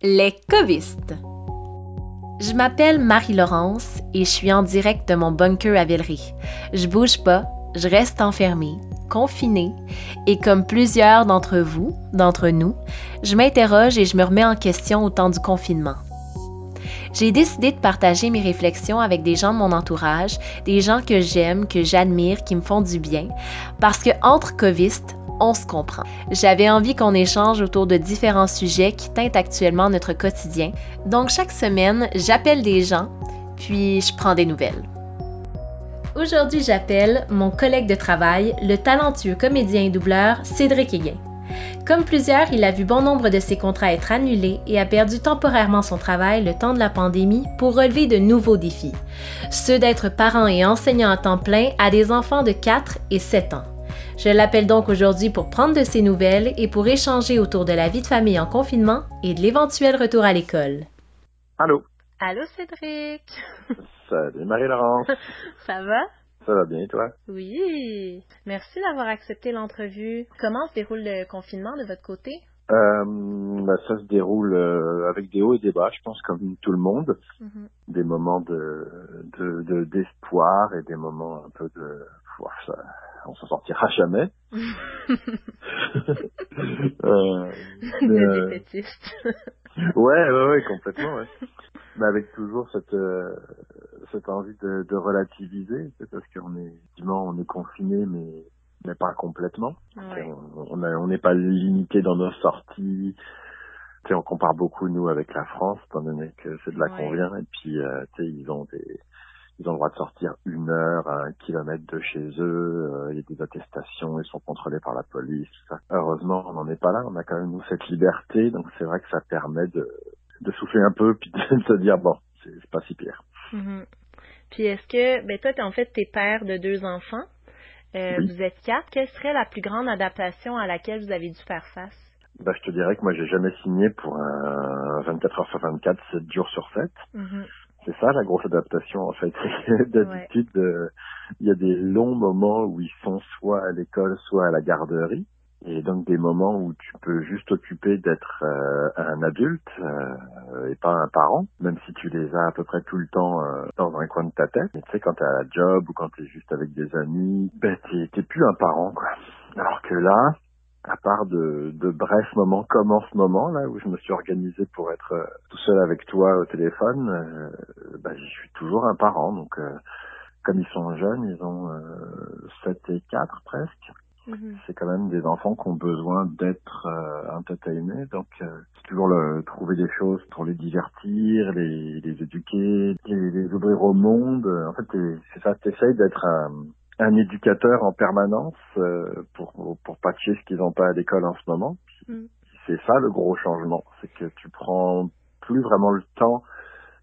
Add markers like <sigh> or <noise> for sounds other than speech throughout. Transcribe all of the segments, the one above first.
Les covistes. Je m'appelle Marie-Laurence et je suis en direct de mon bunker à Villeray. Je bouge pas, je reste enfermée, confinée, et comme plusieurs d'entre vous, d'entre nous, je m'interroge et je me remets en question au temps du confinement. J'ai décidé de partager mes réflexions avec des gens de mon entourage, des gens que j'aime, que j'admire, qui me font du bien, parce que entre covistes, on se comprend. J'avais envie qu'on échange autour de différents sujets qui teintent actuellement notre quotidien. Donc chaque semaine, j'appelle des gens, puis je prends des nouvelles. Aujourd'hui, j'appelle mon collègue de travail, le talentueux comédien et doubleur Cédric Héguin. Comme plusieurs, il a vu bon nombre de ses contrats être annulés et a perdu temporairement son travail le temps de la pandémie pour relever de nouveaux défis, ceux d'être parent et enseignant à temps plein à des enfants de 4 et 7 ans. Je l'appelle donc aujourd'hui pour prendre de ses nouvelles et pour échanger autour de la vie de famille en confinement et de l'éventuel retour à l'école. Allô? Allô Cédric! <laughs> Salut Marie-Laurence! Ça va? Ça va bien, toi? Oui. Merci d'avoir accepté l'entrevue. Comment se déroule le confinement de votre côté? Euh, ben, ça se déroule euh, avec des hauts et des bas, je pense, comme tout le monde. Mhm. Des moments de de- de- d'espoir et des moments un peu de... Ça, on s'en sortira jamais. <laughs> Euh, euh, ouais, ouais, ouais, complètement, ouais. Mais avec toujours cette euh, cette envie de, de relativiser, parce qu'on est effectivement on est confiné, mais mais pas complètement. Ouais. On n'est pas limité dans nos sorties. Tu sais, on compare beaucoup nous avec la France, étant donné que c'est de là qu'on Ouais. vient. Et puis, euh, ils ont des ils ont le droit de sortir une heure à un kilomètre de chez eux. euh, Il y a des attestations, ils sont contrôlés par la police. tout ça. Heureusement, on n'en est pas là. On a quand même nous cette liberté, donc c'est vrai que ça permet de de souffler un peu <laughs> puis de se dire bon, c'est pas si pire. Mhm. Puis est-ce que, ben toi, t'es en fait, t'es père de deux enfants. Euh, Oui. Vous êtes quatre. Quelle serait la plus grande adaptation à laquelle vous avez dû faire face? Bah, je te dirais que moi, j'ai jamais signé pour un 24 heures sur 24, 7 jours sur 7. Mhm. C'est ça la grosse adaptation en fait. <laughs> D'habitude, euh, il y a des longs moments où ils sont soit à l'école, soit à la garderie. Et donc des moments où tu peux juste t'occuper d'être euh, un adulte euh, et pas un parent, même si tu les as à peu près tout le temps euh, dans un coin de ta tête. Mais tu sais, quand t'es à la job ou quand t'es juste avec des amis, ben t'es plus un parent quoi. Alors que là, à part de, de brefs moments comme en ce moment là où je me suis organisé pour être euh, tout seul avec toi au téléphone, euh, bah, je suis toujours un parent. Donc euh, comme ils sont jeunes, ils ont euh, 7 et 4 presque. Mhm. C'est quand même des enfants qui ont besoin d'être euh, entertainés. Donc euh, c'est toujours le, trouver des choses pour les divertir, les, les éduquer, les, les ouvrir au monde. En fait, c'est ça, t'essayes d'être un, un éducateur en permanence euh, pour, pour patcher ce qu'ils n'ont pas à l'école en ce moment. Mm. C'est ça le gros changement, c'est que tu prends plus vraiment le temps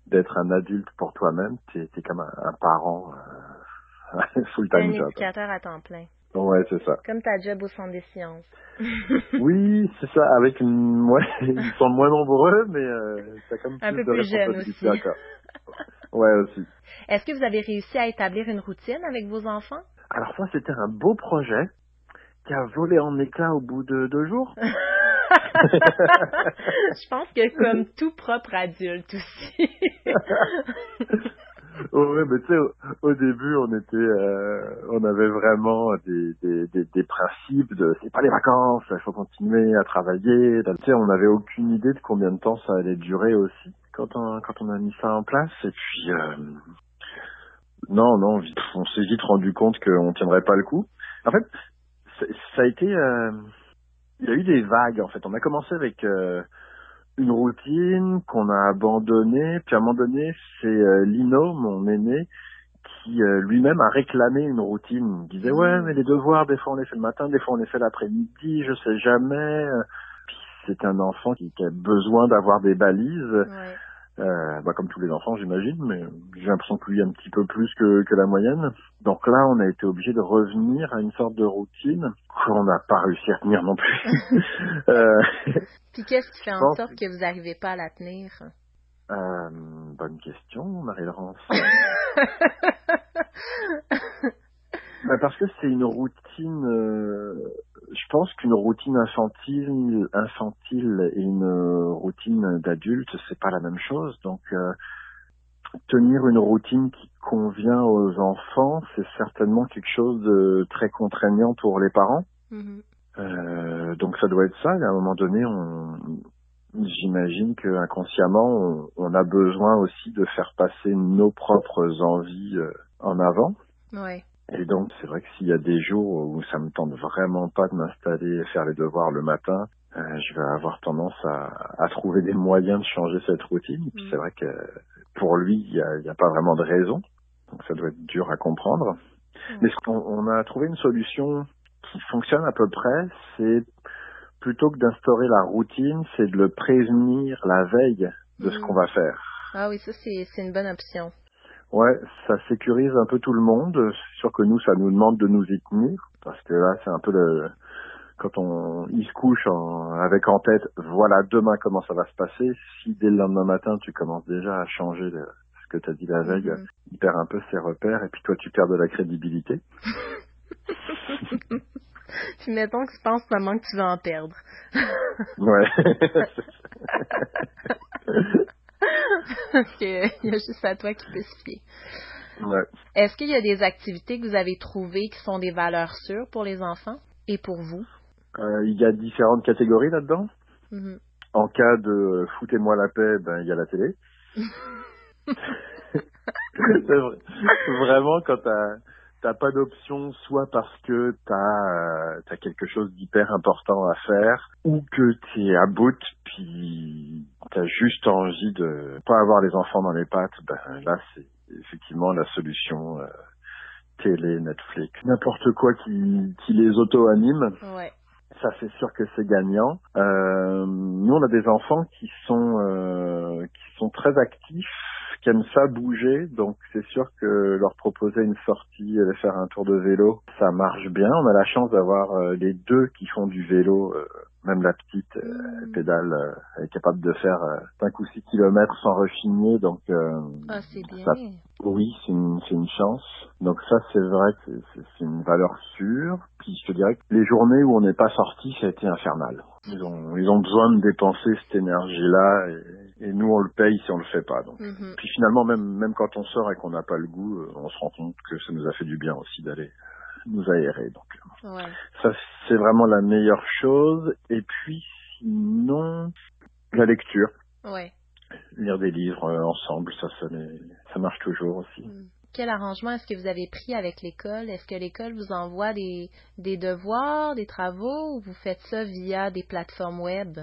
d'être un adulte pour toi-même, t'es es comme un, un parent euh, <laughs> full-time un job. éducateur à temps plein. Ouais, c'est ça. Comme ta job au centre des sciences. <laughs> Oui, c'est ça, avec une... Ouais, <laughs> ils sont moins nombreux, mais euh, t'as comme Un plus peu de plus jeune aussi. Ouais, aussi. Est-ce que vous avez réussi à établir une routine avec vos enfants? Alors ça, c'était un beau projet qui a volé en éclats au bout de deux jours. <laughs> Je pense que comme <laughs> tout propre adulte aussi. <laughs> Ouais, mais tu sais, au, au début, on était, euh, on avait vraiment des, des, des, des principes de c'est pas les vacances, il faut continuer à travailler. Tu sais, on n'avait aucune idée de combien de temps ça allait durer aussi quand on, quand on a mis ça en place. Et puis, euh, non, non, on s'est vite rendu compte qu'on tiendrait pas le coup. En fait, ça a été, euh, il y a eu des vagues. En fait, on a commencé avec euh, une routine qu'on a abandonnée. Puis à un moment donné, c'est euh, Lino, mon aîné, qui euh, lui-même a réclamé une routine. Il disait ouais, mais les devoirs, des fois on les fait le matin, des fois on les fait l'après-midi, je sais jamais. C'est un enfant qui, qui a besoin d'avoir des balises, Ouais. euh, bah, comme tous les enfants j'imagine, mais j'ai l'impression que lui un petit peu plus que, que la moyenne. Donc là, on a été obligé de revenir à une sorte de routine qu'on n'a pas réussi à tenir non plus. <laughs> Euh, Puis qu'est-ce qui fait en sorte que vous n'arrivez pas à la tenir? Euh, bonne question, Marie-Laurence. <laughs> Bah, parce que c'est une routine euh, je pense qu'une routine infantile, infantile et une routine d'adulte, c'est pas la même chose. Donc, euh, tenir une routine qui convient aux enfants, c'est certainement quelque chose de très contraignant pour les parents. Mm-hmm. Euh, donc ça doit être ça. à un moment donné, on, j'imagine que inconsciemment, on, a besoin aussi de faire passer nos propres envies euh, en avant. Ouais. Et donc, c'est vrai que s'il y a des jours où ça me tente vraiment pas de m'installer et faire les devoirs le matin, euh, je vais avoir tendance à, à, trouver des moyens de changer cette routine. Et puis mm. c'est vrai que pour lui, il n'y a, pas vraiment de raison. Donc ça doit être dur à comprendre. Mm. Mais ce qu'on on a trouvé une solution qui fonctionne à peu près, c'est plutôt que d'instaurer la routine, c'est de le prévenir la veille de ce mm. qu'on va faire. Ah oui, ça c'est une bonne option. Ouais, ça sécurise un peu tout le monde. C'est sûr que nous, ça nous demande de nous y tenir, parce que là, c'est un peu le quand on il se couche avec en tête, voilà demain comment ça va se passer. Si dès le lendemain matin, tu commences déjà à changer ce que tu as dit la veille, mm-hmm. il perd un peu ses repères, et puis toi, tu perds de la crédibilité. <laughs> puis mettons que tu penses vraiment que tu vas en perdre. ouais. <laughs> <laughs> Parce qu'il y a juste à toi qui peux se fier. Ouais. Est-ce qu'il y a des activités que vous avez trouvées qui sont des valeurs sûres pour les enfants et pour vous? Euh, il y a différentes catégories là-dedans. Mm-hmm. En cas de foutez-moi la paix, ben il y a la télé. <laughs> <laughs> Vraiment, quand t'as t'as pas d'option, soit parce que t'as euh, as quelque chose d'hyper important à faire, ou que t'es à bout, puis t'as juste envie de pas avoir les enfants dans les pattes. Ben là, c'est effectivement la solution. Euh, télé, Netflix, n'importe quoi qui, qui les auto-anime. Ouais. Ça, c'est sûr que c'est gagnant. Euh, nous, on a des enfants qui sont euh, qui sont très actifs qui aiment ça bouger, donc c'est sûr que leur proposer une sortie, aller faire un tour de vélo, ça marche bien. On a la chance d'avoir euh, les deux qui font du vélo, euh, même la petite euh, mmh. pédale, elle est capable de faire 5 ou 6 kilomètres sans rechigner, donc ah, c'est bien. oui, c'est une, une chance. Donc ça, c'est vrai que c'est une valeur sûre. Puis je te dirais que les journées où on n'est pas sorti, ça a été infernal. Ils ont, ils ont besoin de dépenser cette énergie-là et, et, nous on le paye si on le fait pas. Donc. Mm-hmm. Puis finalement, même, même quand on sort et qu'on n'a pas le goût, euh, on se rend compte que ça nous a fait du bien aussi d'aller nous aérer. Donc ouais. ça c'est vraiment la meilleure chose. Et puis sinon, la lecture. Ouais. Lire des livres euh, ensemble, ça, ça, ça marche toujours aussi. Mm quel arrangement est-ce que vous avez pris avec l'école? Est-ce que l'école vous envoie des, des devoirs, des travaux ou vous faites ça via des plateformes web?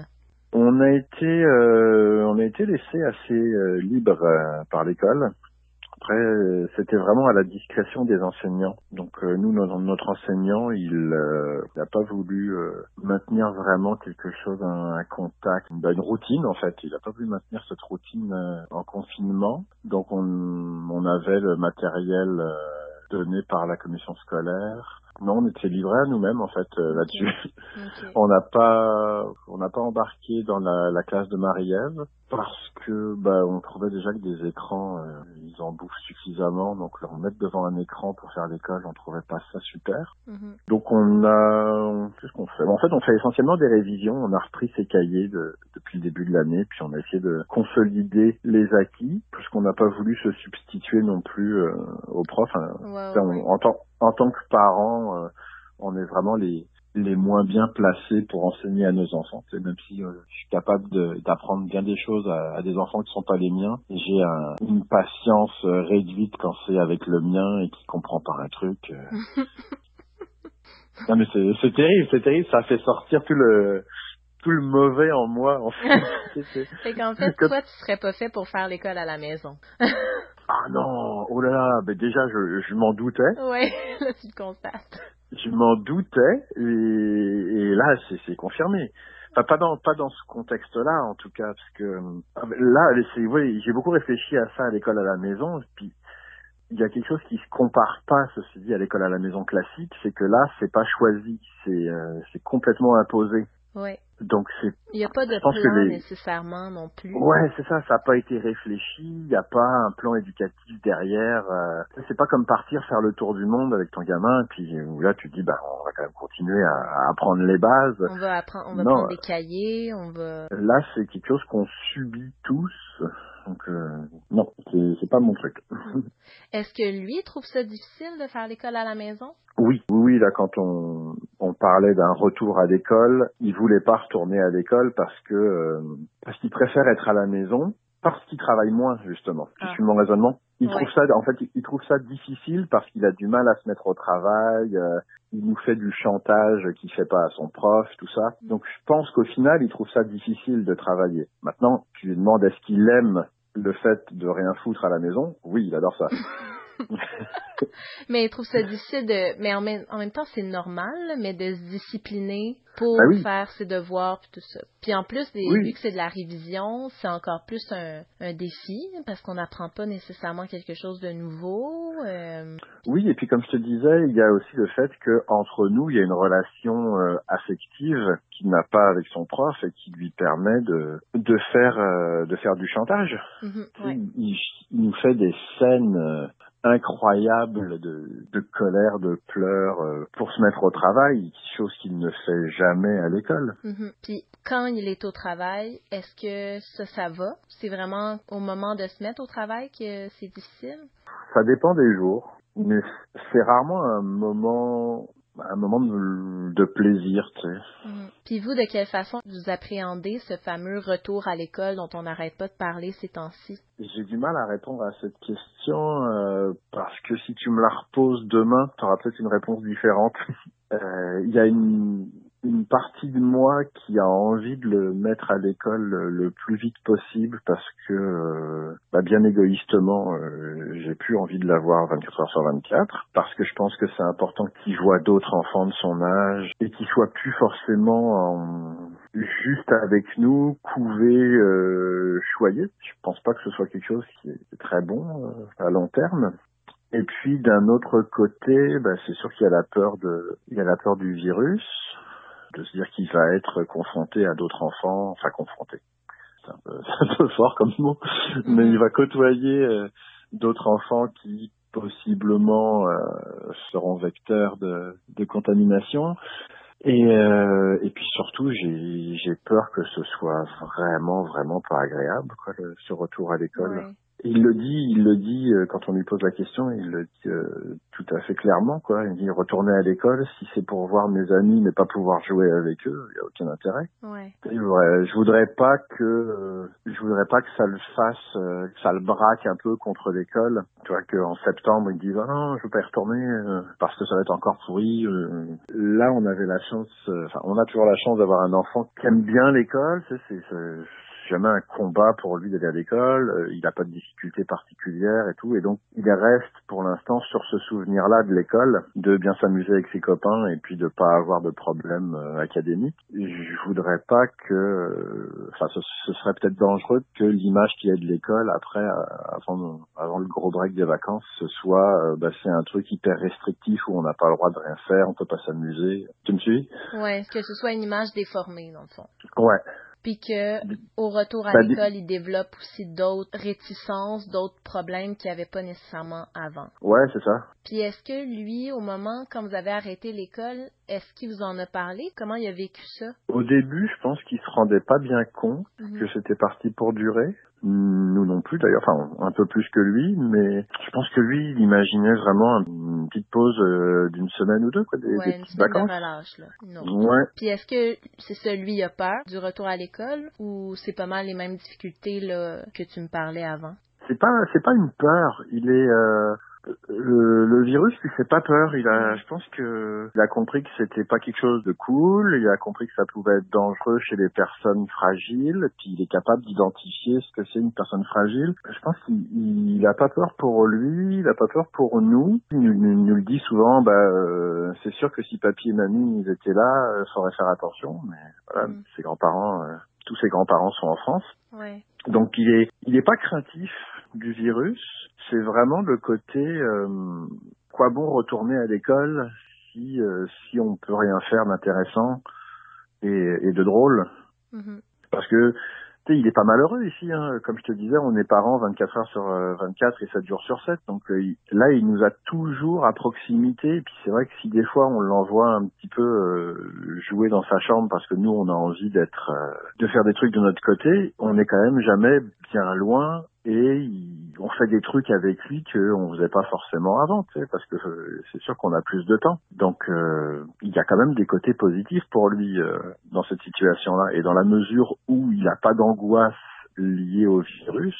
On a été, euh, on a été laissé assez euh, libre euh, par l'école. Après, euh, c'était vraiment à la discrétion des enseignants. Donc euh, nous, notre, enseignant, il n'a pas voulu maintenir vraiment quelque chose, un, contact, une, une, routine en fait. Il n'a pas voulu maintenir cette routine en confinement. Donc on, on avait le matériel donné par la commission scolaire. Non, on était livrés à nous-mêmes en fait là-dessus. <laughs> on n'a pas, on n'a pas embarqué dans la, la classe de Marie-Ève parce que bah, on trouvait déjà que des écrans, euh, ils en bouffent suffisamment, donc leur mettre devant un écran pour faire l'école, on trouvait pas ça super. Mhm. Donc on a, qu'est-ce qu'on fait? En fait, on fait essentiellement des révisions. On a repris ces cahiers de, depuis le début de l'année, puis on a essayé de consolider les acquis, puisqu'on n'a pas voulu se substituer non plus euh, aux profs. Hein. en, tant, en tant que parents, euh, on est vraiment les les moins bien placés pour enseigner à nos enfants. même si euh, je suis capable d'apprendre bien des choses à, des enfants qui sont pas les miens, j'ai une patience euh, réduite quand c'est avec le mien et qui comprend pas un truc. Euh. <laughs> non mais c'est terrible, c'est terrible, ça fait sortir tout le tout le mauvais en moi en fait. <laughs> c'est qu'en fait, toi tu serais pas fait pour faire l'école à la maison. <laughs> ah non, oh là là, ben déjà je, je m'en doutais. Ouais, là <laughs> tu le constates je m'en doutais et, et là c'est confirmé. Enfin, pas dans pas dans ce contexte-là en tout cas parce que ah, là c'est oui, j'ai beaucoup réfléchi à ça à l'école à la maison puis il y a quelque chose qui se compare pas ceci dit à l'école à la maison classique, c'est que là c'est pas choisi, c'est euh, c'est complètement imposé. Ouais. Donc c'est. Il n'y a pas de plan nécessairement non plus. Ouais, c'est ça. Ça n'a pas été réfléchi. Il n'y a pas un plan éducatif derrière. Euh... C'est pas comme partir faire le tour du monde avec ton gamin, puis là tu te dis bah on va quand même continuer à, apprendre les bases. On va apprendre, on va prendre des cahiers, on va. Là c'est quelque chose qu'on subit tous. Donc euh, non, c'est pas mon truc. <laughs> Est-ce que lui trouve ça difficile de faire l'école à la maison? Oui, oui, là, quand on, on parlait d'un retour à l'école, il voulait pas retourner à l'école parce que euh, parce qu'il préfère être à la maison, parce qu'il travaille moins justement. Tu ah. suis mon raisonnement Il trouve ça, en fait, il trouve ça difficile parce qu'il a du mal à se mettre au travail. Euh, il nous fait du chantage qu'il fait pas à son prof, tout ça. Mm. Donc, je pense qu'au final, il trouve ça difficile de travailler. Maintenant, tu lui demandes est-ce qu'il aime le fait de rien foutre à la maison? Oui, il adore ça. <laughs> mais il trouve ça difficile de. Mais en même, en même temps, c'est normal, mais de se discipliner pour ben faire ses devoirs puis tout ça. Puis en plus, vu que c'est de la révision, c'est encore plus un, un défi parce qu'on n'apprend pas nécessairement quelque chose de nouveau. Euh. Oui, et puis comme je te disais, il y a aussi le fait que entre nous, il y a une relation euh, affective qu'il n'a pas avec son prof et qui lui permet de de faire euh, de faire du chantage. Mm-hmm, il, il, nous fait des scènes incroyable de, de colère, de pleurs euh, pour se mettre au travail, chose qu'il ne fait jamais à l'école. Mhm. Puis quand il est au travail, est-ce que ça, ça va? C'est vraiment au moment de se mettre au travail que c'est difficile? Ça dépend des jours, mais c'est rarement un moment un moment de, plaisir, tu sais. Mm. Puis vous, de quelle façon vous appréhendez ce fameux retour à l'école dont on n'arrête pas de parler ces temps-ci? J'ai du mal à répondre à cette question euh, parce que si tu me la reposes demain, tu auras peut-être une réponse différente. <laughs> Euh, il y a une, une partie de moi qui a envie de le mettre à l'école le, plus vite possible parce que, euh, bah bien égoïstement, euh, j'ai plus envie de l'avoir 24 heures sur 24 parce que je pense que c'est important qu'il voit d'autres enfants de son âge et qu'il soit plus forcément en, juste avec nous, couvé, euh, choyé. Je pense pas que ce soit quelque chose qui est très bon euh, à long terme. Et puis d'un autre côté, bah, c'est sûr qu'il y a la peur de, il y a la peur du virus de se dire qu'il va être confronté à d'autres enfants, enfin confronté, c'est un, peu, <laughs> fort comme mot, mais il va côtoyer euh, d'autres enfants qui possiblement euh, seront vecteurs de, de contamination. Et, euh, et puis surtout, j'ai peur que ce soit vraiment, vraiment pas agréable, quoi, ce retour à l'école. Il le dit, il le dit euh, quand on lui pose la question, il le dit euh, tout à fait clairement, quoi. Il dit retourner à l'école, si c'est pour voir mes amis mais pas pouvoir jouer avec eux, il y a aucun intérêt. Ouais. je voudrais pas que, euh, je voudrais pas que ça le fasse, que ça le braque un peu contre l'école. Tu vois qu'en septembre il dit ah non, je veux pas y retourner parce que ça va être encore pourri. Là, on avait la chance, enfin, on a toujours la chance d'avoir un enfant qui aime bien l'école. C'est, c'est, jamais un combat pour lui d'aller à l'école, euh, il n'a pas de difficultés particulières et tout, et donc il reste pour l'instant sur ce souvenir-là de l'école, de bien s'amuser avec ses copains et puis de pas avoir de problèmes euh, académiques. Je voudrais pas que, euh, enfin, ce, serait peut-être dangereux que l'image qu'il y a de l'école après, avant, avant le gros break des vacances, ce soit, bah, c'est un truc hyper restrictif où on n'a pas le droit de rien faire, on peut pas s'amuser. Tu me suis? Ouais, que ce soit une image déformée dans le fond. Ouais puis que au retour à l'école, il développe aussi d'autres réticences, d'autres problèmes qu'il n'y avait pas nécessairement avant. Ouais, c'est ça. Puis est-ce que lui, au moment quand vous avez arrêté l'école, est-ce qu'il vous en a parlé? Comment il a vécu ça? Au début, je pense qu'il se rendait pas bien compte mhm. que c'était parti pour durer. Nous non plus d'ailleurs, enfin un peu plus que lui, mais je pense que lui, il imaginait vraiment une petite pause euh, d'une semaine ou deux, quoi, des, ouais, petites vacances. De relâche, là. Non. Ouais. Puis est-ce que c'est ça, lui, a peur du retour à l'école ou c'est pas mal les mêmes difficultés là, que tu me parlais avant? C'est pas, c'est pas une peur. Il est, euh, le, le, virus lui fait pas peur. Il a, je pense que il a compris que c'était pas quelque chose de cool. Il a compris que ça pouvait être dangereux chez les personnes fragiles. Puis il est capable d'identifier ce que c'est une personne fragile. Je pense qu'il il a pas peur pour lui. Il a pas peur pour nous. Il nous, le dit souvent. Bah, euh, c'est sûr que si papy et mamie ils étaient là, euh, faudrait faire attention. Mais voilà, mm. ses grands-parents, euh, tous ses grands-parents sont en France. Ouais. Donc il est, il est pas craintif du virus c'est vraiment le côté euh, quoi bon retourner à l'école si euh, si on peut rien faire d'intéressant et, et de drôle? Mhm. Parce que tu sais, il est pas malheureux ici. Hein. Comme je te disais, on est parents 24 heures sur euh, 24 et 7 jours sur 7. Donc euh, là, il nous a toujours à proximité. Et puis c'est vrai que si des fois on l'envoie un petit peu euh, jouer dans sa chambre parce que nous on a envie d'être, euh, de faire des trucs de notre côté, on est quand même jamais bien loin et il- on fait des trucs avec lui qu'on faisait pas forcément avant, tu sais, parce que euh, c'est sûr qu'on a plus de temps. Donc euh, il y a quand même des côtés positifs pour lui euh, dans cette situation-là, et dans la mesure où il n'a pas d'angoisse liée au virus,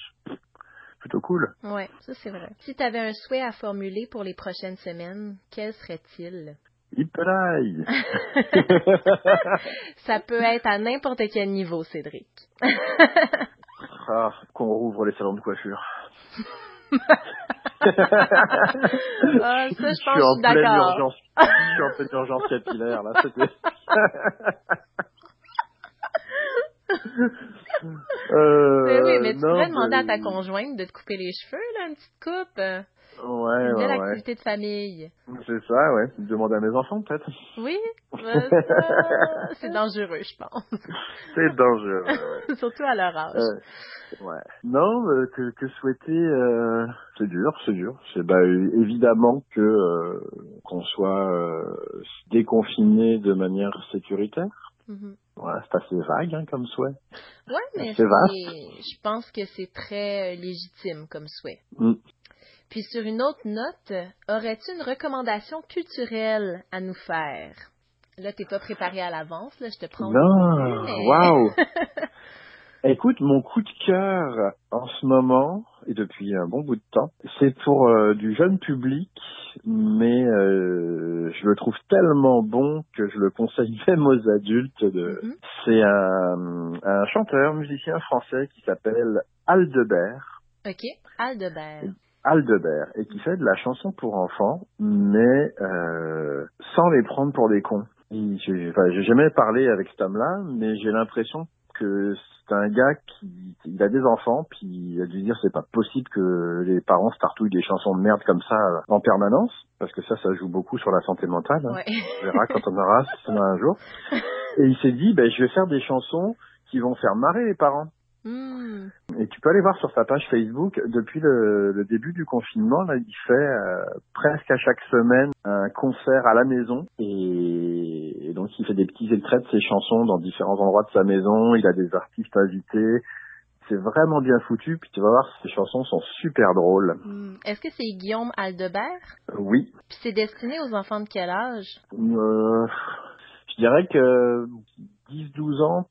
plutôt cool. Ouais, ça c'est vrai. Si tu avais un souhait à formuler pour les prochaines semaines, quel serait-il? Hippelaï <laughs> Ça peut être à n'importe quel niveau, Cédric. <laughs> ah, Qu'on rouvre les salons de coiffure. <laughs> Ah, ça, je je suis en pleine urgence. Je suis en pleine urgence capillaire là. Euh, <laughs> Mais oui, mais tu non, pourrais demander à ta conjointe de te couper les cheveux, là, une petite coupe. Euh, Ouais, Une belle ouais, ouais. activité de famille. C'est ça, ouais. Demander à mes enfants peut-être. Oui, <laughs> ça, c'est dangereux, je pense. C'est dangereux. ouais. <laughs> Surtout à leur âge. Euh, ouais. Non, euh, que, que souhaiter, euh, c'est dur, c'est dur. C'est bah, euh, évidemment que euh, qu'on soit euh, déconfiné de manière sécuritaire. Ouais, c'est assez vague hein, comme souhait. Ouais, mais C'est vaste. je pense que c'est très euh, légitime comme souhait. Mm. Puis sur une autre note, aurais-tu une recommandation culturelle à nous faire? Là, t'es pas préparé à l'avance, là, je te prends. Non, mais- waouh. <laughs> Écoute, mon coup de cœur en ce moment et depuis un bon bout de temps, c'est pour euh, du jeune public, mais euh, je le trouve tellement bon que je le conseille <laughs> même aux adultes. De... Mhm. C'est un, un chanteur, musicien français qui s'appelle Aldebert. OK. Aldebert. Aldebert et qui fait de la chanson pour enfants, mais euh, sans les prendre pour des cons. J'ai enfin, jamais parlé avec cet homme-là, mais j'ai l'impression que c'est un gars qui il a des enfants, puis il a dû dire c'est pas possible que les parents se tartouillent des chansons de merde comme ça euh, en permanence, parce que ça, ça joue beaucoup sur la santé mentale. hein. Ouais. On verra quand on aura, si on a un jour. <laughs> Et il s'est dit, ben, je vais faire des chansons qui vont faire marrer les parents. Hmm. Et tu peux aller voir sur sa page Facebook, depuis le, le début du confinement, là, il fait euh, presque à chaque semaine un concert à la maison. Et, et donc il fait des petits extraits de ses chansons dans différents endroits de sa maison. Il a des artistes invités. C'est vraiment bien foutu. Puis tu vas voir, ses chansons sont super drôles. Hmm. Est-ce que c'est Guillaume Aldebert? Euh, Oui. Puis c'est destiné aux enfants de quel âge? Euh, je dirais que 10-12 ans,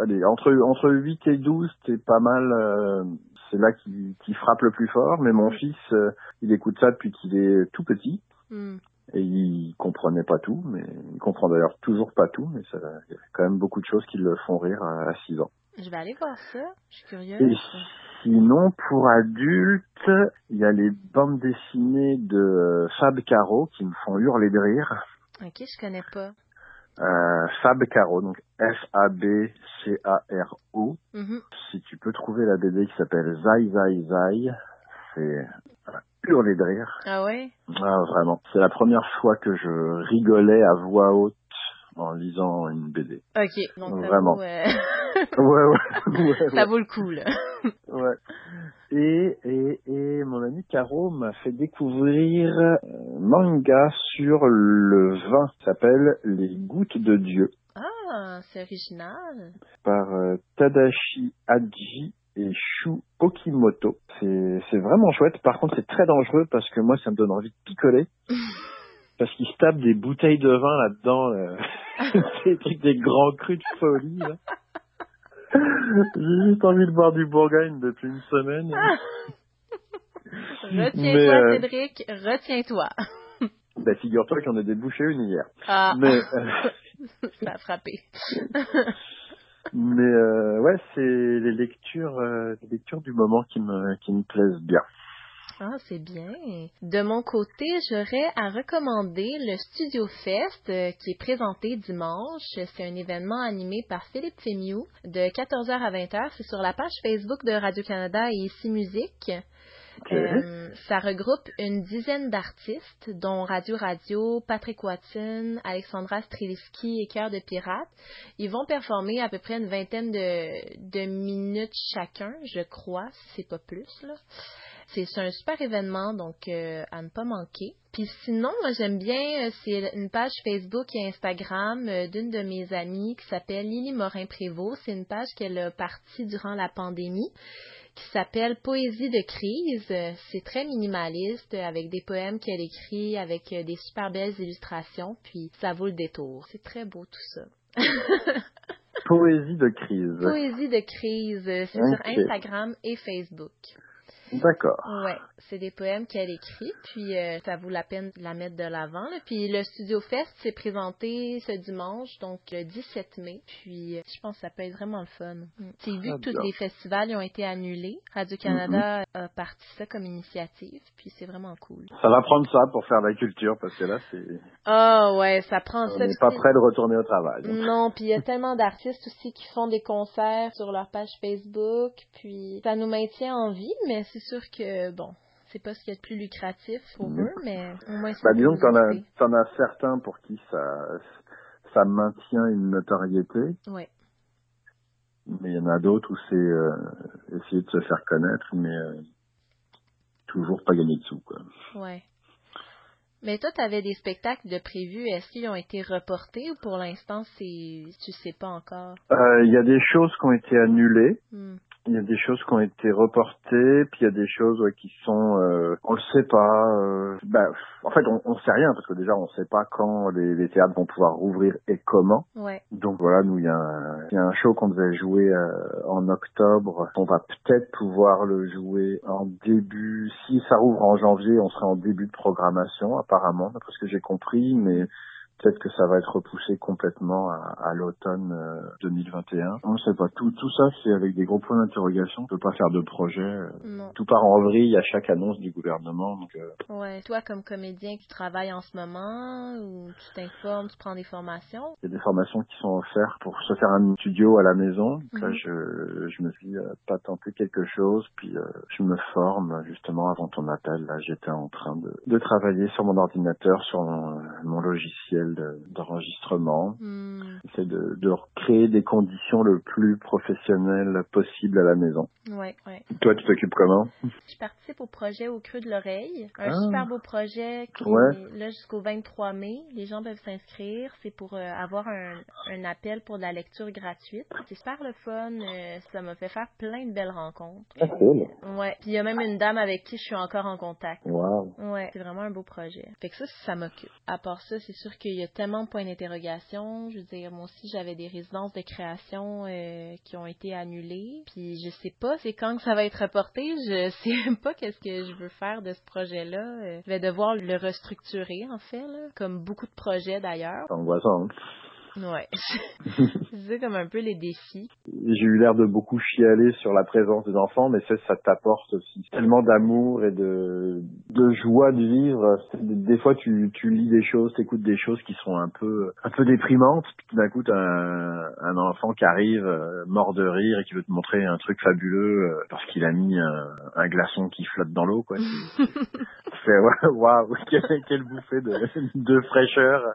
allez, entre, entre 8 et 12, c'est pas mal. euh, c'est là qui, qui frappe le plus fort. Mais mon fils, euh, il écoute ça depuis qu'il est tout petit. Hmm. Et il comprenait pas tout, mais il comprend d'ailleurs toujours pas tout, mais ça, il y a quand même beaucoup de choses qui le font rire à, à 6 ans. Je vais aller voir ça. Je suis curieuse. Et sinon, pour adultes, il y a les bandes dessinées de euh, Fab Caro qui me font hurler de rire. Ok, je connais pas. Euh, Fab Caro, donc F-A-B-C-A-R-O. Mhm. Si tu peux trouver la BD qui s'appelle Zai Zai Zai, c'est hurler de rire. Ah ouais? Ah, vraiment. C'est la première fois que je rigolais à voix haute en lisant une BD. Ok. Donc Vraiment. vaut, euh, <laughs> Ouais, ouais, ouais. ça vaut le coup, là. Ouais. Et, et, et mon ami Caro m'a fait découvrir un manga sur le vin. S'appelle Les Gouttes de Dieu Ah, c'est original. par euh, Tadashi Haji et Shu Okimoto. C'est vraiment chouette. Par contre, c'est très dangereux parce que moi, ça me donne envie de picoler. <laughs> Parce qu'ils se tapent des bouteilles de vin là-dedans. euh. <laughs> des trucs, des grands crus de folie. là. J'ai juste envie de boire du Bourgogne depuis une semaine. <laughs> Retiens-toi, euh, Cédric, retiens-toi. <laughs> Bah, figure-toi que j'en ai débouché une hier. Ah, Mais, euh, ça a frappé. mais euh, ouais, c'est les lectures, les lectures du moment qui me, qui me plaisent bien. Ah, c'est bien. De mon côté, j'aurais à recommander le Studio Fest euh, qui est présenté dimanche. C'est un événement animé par Philippe Fémiou de 14h à 20h. C'est sur la page Facebook de Radio-Canada et Ici Musique. Euh, ça regroupe une dizaine d'artistes, dont Radio Radio, Patrick Watson, Alexandra Streliski et Cœur de Pirate. Ils vont performer à peu près une vingtaine de, de minutes chacun, je crois, si c'est pas plus. Là. C'est un super événement, donc euh, à ne pas manquer. Puis sinon, moi j'aime bien, euh, c'est une page Facebook et Instagram euh, d'une de mes amies qui s'appelle Lily Morin-Prévost. C'est une page qu'elle a partie durant la pandémie qui s'appelle Poésie de crise. C'est très minimaliste avec des poèmes qu'elle écrit avec des super belles illustrations, puis ça vaut le détour. C'est très beau tout ça. <laughs> Poésie de crise. Poésie de crise, c'est sur Instagram et Facebook. D'accord. Ouais, c'est des poèmes qu'elle écrit, puis euh, ça vaut la peine de la mettre de l'avant. Puis le Studio Fest s'est présenté ce dimanche, donc le 17 mai. Puis euh, je pense que ça peut être vraiment le fun. Mm. C'est vu que tous les festivals ont été annulés. Radio-Canada a parti ça comme initiative, puis c'est vraiment cool. Ça va prendre ça pour faire la culture, parce que là, c'est... Ah ouais, ça prend On ça. On n'est pas prêt de retourner au travail. Non, puis il y a tellement d'artistes aussi qui font des concerts sur leur page Facebook, puis ça nous maintient en vie, mais c'est sûr que, bon, c'est pas ce qui est le plus lucratif pour eux, mais au moins c'est bah, Disons que t'en as, en as certains pour qui ça, ça maintient une notoriété. Oui. Mais il y en a d'autres où c'est euh, essayer de se faire connaître, mais euh, toujours pas gagner de sous, quoi. Ouais. Mais toi, tu avais des spectacles de prévus. Est-ce qu'ils ont été reportés ou pour l'instant, c'est tu sais pas encore? Euh, il y a des choses qui ont été annulées. Hmm. Il y a des choses qui ont été reportées, puis il y a des choses qui sont, euh, on le sait pas. Euh, bah, en fait, on, on sait rien parce que déjà on sait pas quand les, les théâtres vont pouvoir rouvrir et comment. Ouais. Donc voilà, nous il y a un, il y a un show qu'on devait jouer euh, en octobre. On va peut-être pouvoir le jouer en début. Si ça rouvre en janvier, on sera en début de programmation apparemment, d'après ce que j'ai compris, mais Peut-être que ça va être repoussé complètement à, à l'automne 2021. Euh, On ne sait pas. Tout, tout ça, c'est avec des gros points d'interrogation. On peut pas faire de projet. Euh, non. Tout part en vrille à chaque annonce du gouvernement. Donc, euh... Ouais. Toi, comme comédien, tu travailles en ce moment ou tu t'informes, tu prends des formations? Il y a des formations qui sont offertes pour se faire un studio à la maison. Donc Là, mhm. je, je me suis euh, pas tenté quelque chose, puis euh, je me forme justement avant ton appel. Là, j'étais en train de, de travailler sur mon ordinateur, sur mon, mon logiciel d'enregistrement. C'est de, de créer des conditions le plus professionnelles possible à la maison. Ouais, ouais. Toi, tu t'occupes comment? Je participe au projet Au Creux de l'Oreille. Un Ah. super beau projet qui Ouais. est là jusqu'au 23 mai. Les gens peuvent s'inscrire. C'est pour euh, avoir un, un appel pour de la lecture gratuite. C'est super le fun. euh, ça m'a fait faire plein de belles rencontres. Ah, cool. Ouais. Puis il y a même une dame avec qui je suis encore en contact. Wow. Ouais, c'est vraiment un beau projet. Fait que ça, ça m'occupe. À part ça, c'est sûr qu'il y a tellement de points d'interrogation. Je veux dire, moi aussi, j'avais des résidences de création euh, qui ont été annulées. Puis je sais pas c'est quand que ça va être reporté. Je <laughs> sais pas qu'est-ce que je veux faire de ce projet-là. Euh, Je vais devoir le restructurer, en fait, là, comme beaucoup de projets d'ailleurs. Ouais. <laughs> c'est comme un peu les défis. J'ai eu l'air de beaucoup chialer sur la présence des enfants, mais ça, ça t'apporte aussi tellement d'amour et de, de joie de vivre. Des fois, tu, tu lis des choses, t'écoutes des choses qui sont un peu, un peu déprimantes, puis tout d'un coup, t'as un, un enfant qui arrive, euh, mort de rire, et qui veut te montrer un truc fabuleux euh, parce qu'il a mis un, un glaçon qui flotte dans l'eau, quoi. <laughs> Ouais, <laughs> waouh, quelle, quelle bouffée de, de fraîcheur.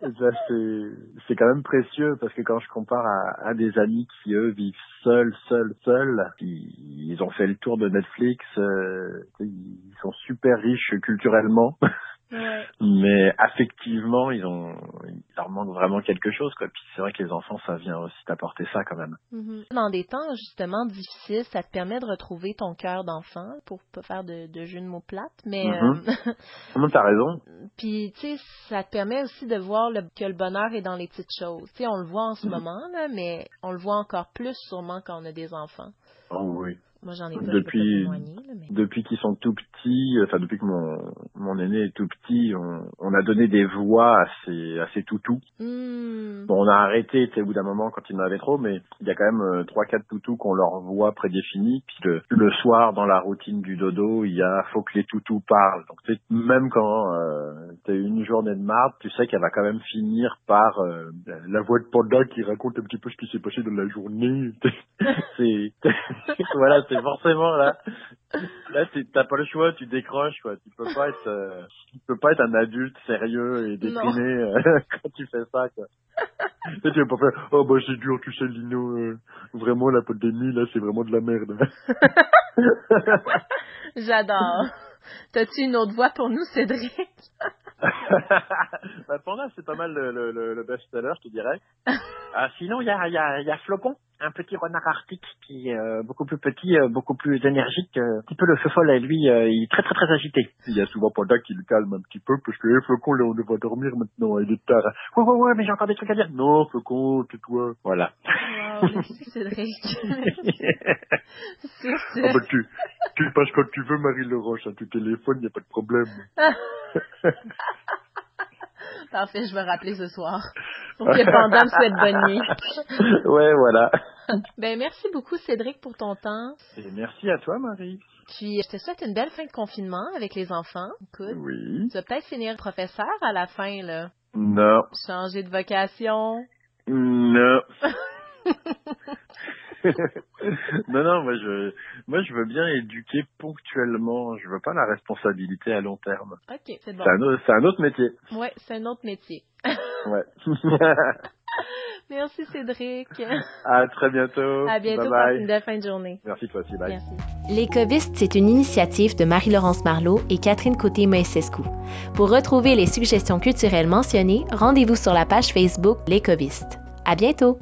<laughs> C'est quand même précieux parce que quand je compare à, à des amis qui eux vivent seuls, seuls, seuls, ils, ils ont fait le tour de Netflix, euh, ils sont super riches culturellement, <laughs> Ouais. mais affectivement, ils ont, il leur manque vraiment quelque chose, quoi. Puis c'est vrai que les enfants, ça vient aussi t'apporter ça quand même. Mhm. Dans des temps justement difficiles, ça te permet de retrouver ton cœur d'enfant pour pas faire de, de jeu de mots plates, mais Mhm. euh, <laughs> Non, t'as raison. <laughs> Puis, tu sais, ça te permet aussi de voir le- que le bonheur est dans les petites choses. Tu sais, on le voit en ce Mhm. moment, là, mais on le voit encore plus sûrement quand on a des enfants. Oh oui. Moi, j'en ai pas, Depuis- mais... Depuis qu'ils sont tout petits, enfin depuis que mon, mon aîné est tout petit, on, on a donné des voix à ces, à ces toutous. Hmm. Bon, on a arrêté, tu sais, au bout d'un moment quand il en avait trop, mais il y a quand même euh, trois, quatre toutous qu'on leur voit prédéfinis. Puis le, le soir, dans la routine du dodo, il y a faut que les toutous parlent. Donc tu sais, même quand euh, t'as une journée de marde, tu sais qu'elle va quand même finir par euh, la voix de panda qui raconte un petit peu ce qui s'est passé dans la journée. <laughs> <laughs> c'est voilà, c'est forcément là Là, t'as pas le choix, tu décroches, quoi. Tu peux pas être, euh, tu peux pas être un adulte sérieux et déprimé euh, <laughs> quand tu fais ça, quoi. tu vas pas faire, oh bah c'est dur, tu sais, Lino, euh, vraiment la pandémie, là, c'est vraiment de la merde. <laughs> J'adore. T'as-tu une autre voix pour nous, Cédric? <laughs> bah, pour moi, c'est pas mal le, le, le best-seller, je te dirais. Ah, sinon, il y a, y, a, y a Flocon, un petit renard arctique qui est euh, beaucoup plus petit, euh, beaucoup plus énergique. Euh, un petit peu le feu folle, lui, il est très très très agité. Il y a souvent Panda qui le calme un petit peu, parce que hey, Flocon, là, on devrait dormir maintenant, il est tard. Ouais, ouais, ouais, mais j'ai encore des trucs à dire. Non, Flocon, tais-toi. Voilà. Wow, Cédric. c'est <laughs> <laughs> ah, bah, tu, tu passes quand tu veux, Marie-Laurence, à hein, tu téléphones, il n'y a pas de problème. <laughs> Parfait, je vais rappeler ce soir. Pour que Panda me <laughs> souhaite bonne nuit. <laughs> ouais, voilà. Ben, merci beaucoup, Cédric, pour ton temps. Et merci à toi, Marie. Puis, je te souhaite une belle fin de confinement avec les enfants. Écoute, oui. Tu vas peut-être finir professeur à la fin, là. Non. Changer de vocation. Non. <laughs> non, non, moi je, moi je veux bien éduquer ponctuellement. Je veux pas la responsabilité à long terme. Ok, c'est bon. C'est un, autre métier. Ouais, c'est un autre métier. Ouais. <laughs> Merci Cédric. À très bientôt. À bientôt. Bye bye. Une belle fin de journée. Merci toi aussi. Bye. Merci. L'écoviste, c'est une initiative de Marie-Laurence Marlot et Catherine Côté-Maïsescu. Pour retrouver les suggestions culturelles mentionnées, rendez-vous sur la page Facebook L'écoviste. À bientôt.